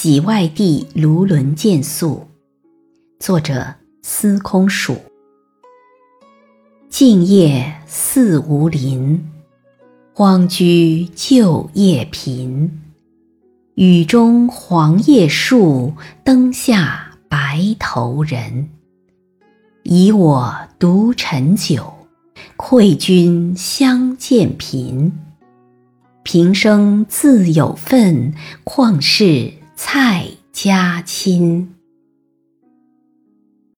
喜外地卢纶见宿，作者司空曙。静夜思无林，荒居旧业贫。雨中黄叶树，灯下白头人。以我独陈酒，愧君相见频。平生自有份，况是？蔡家亲。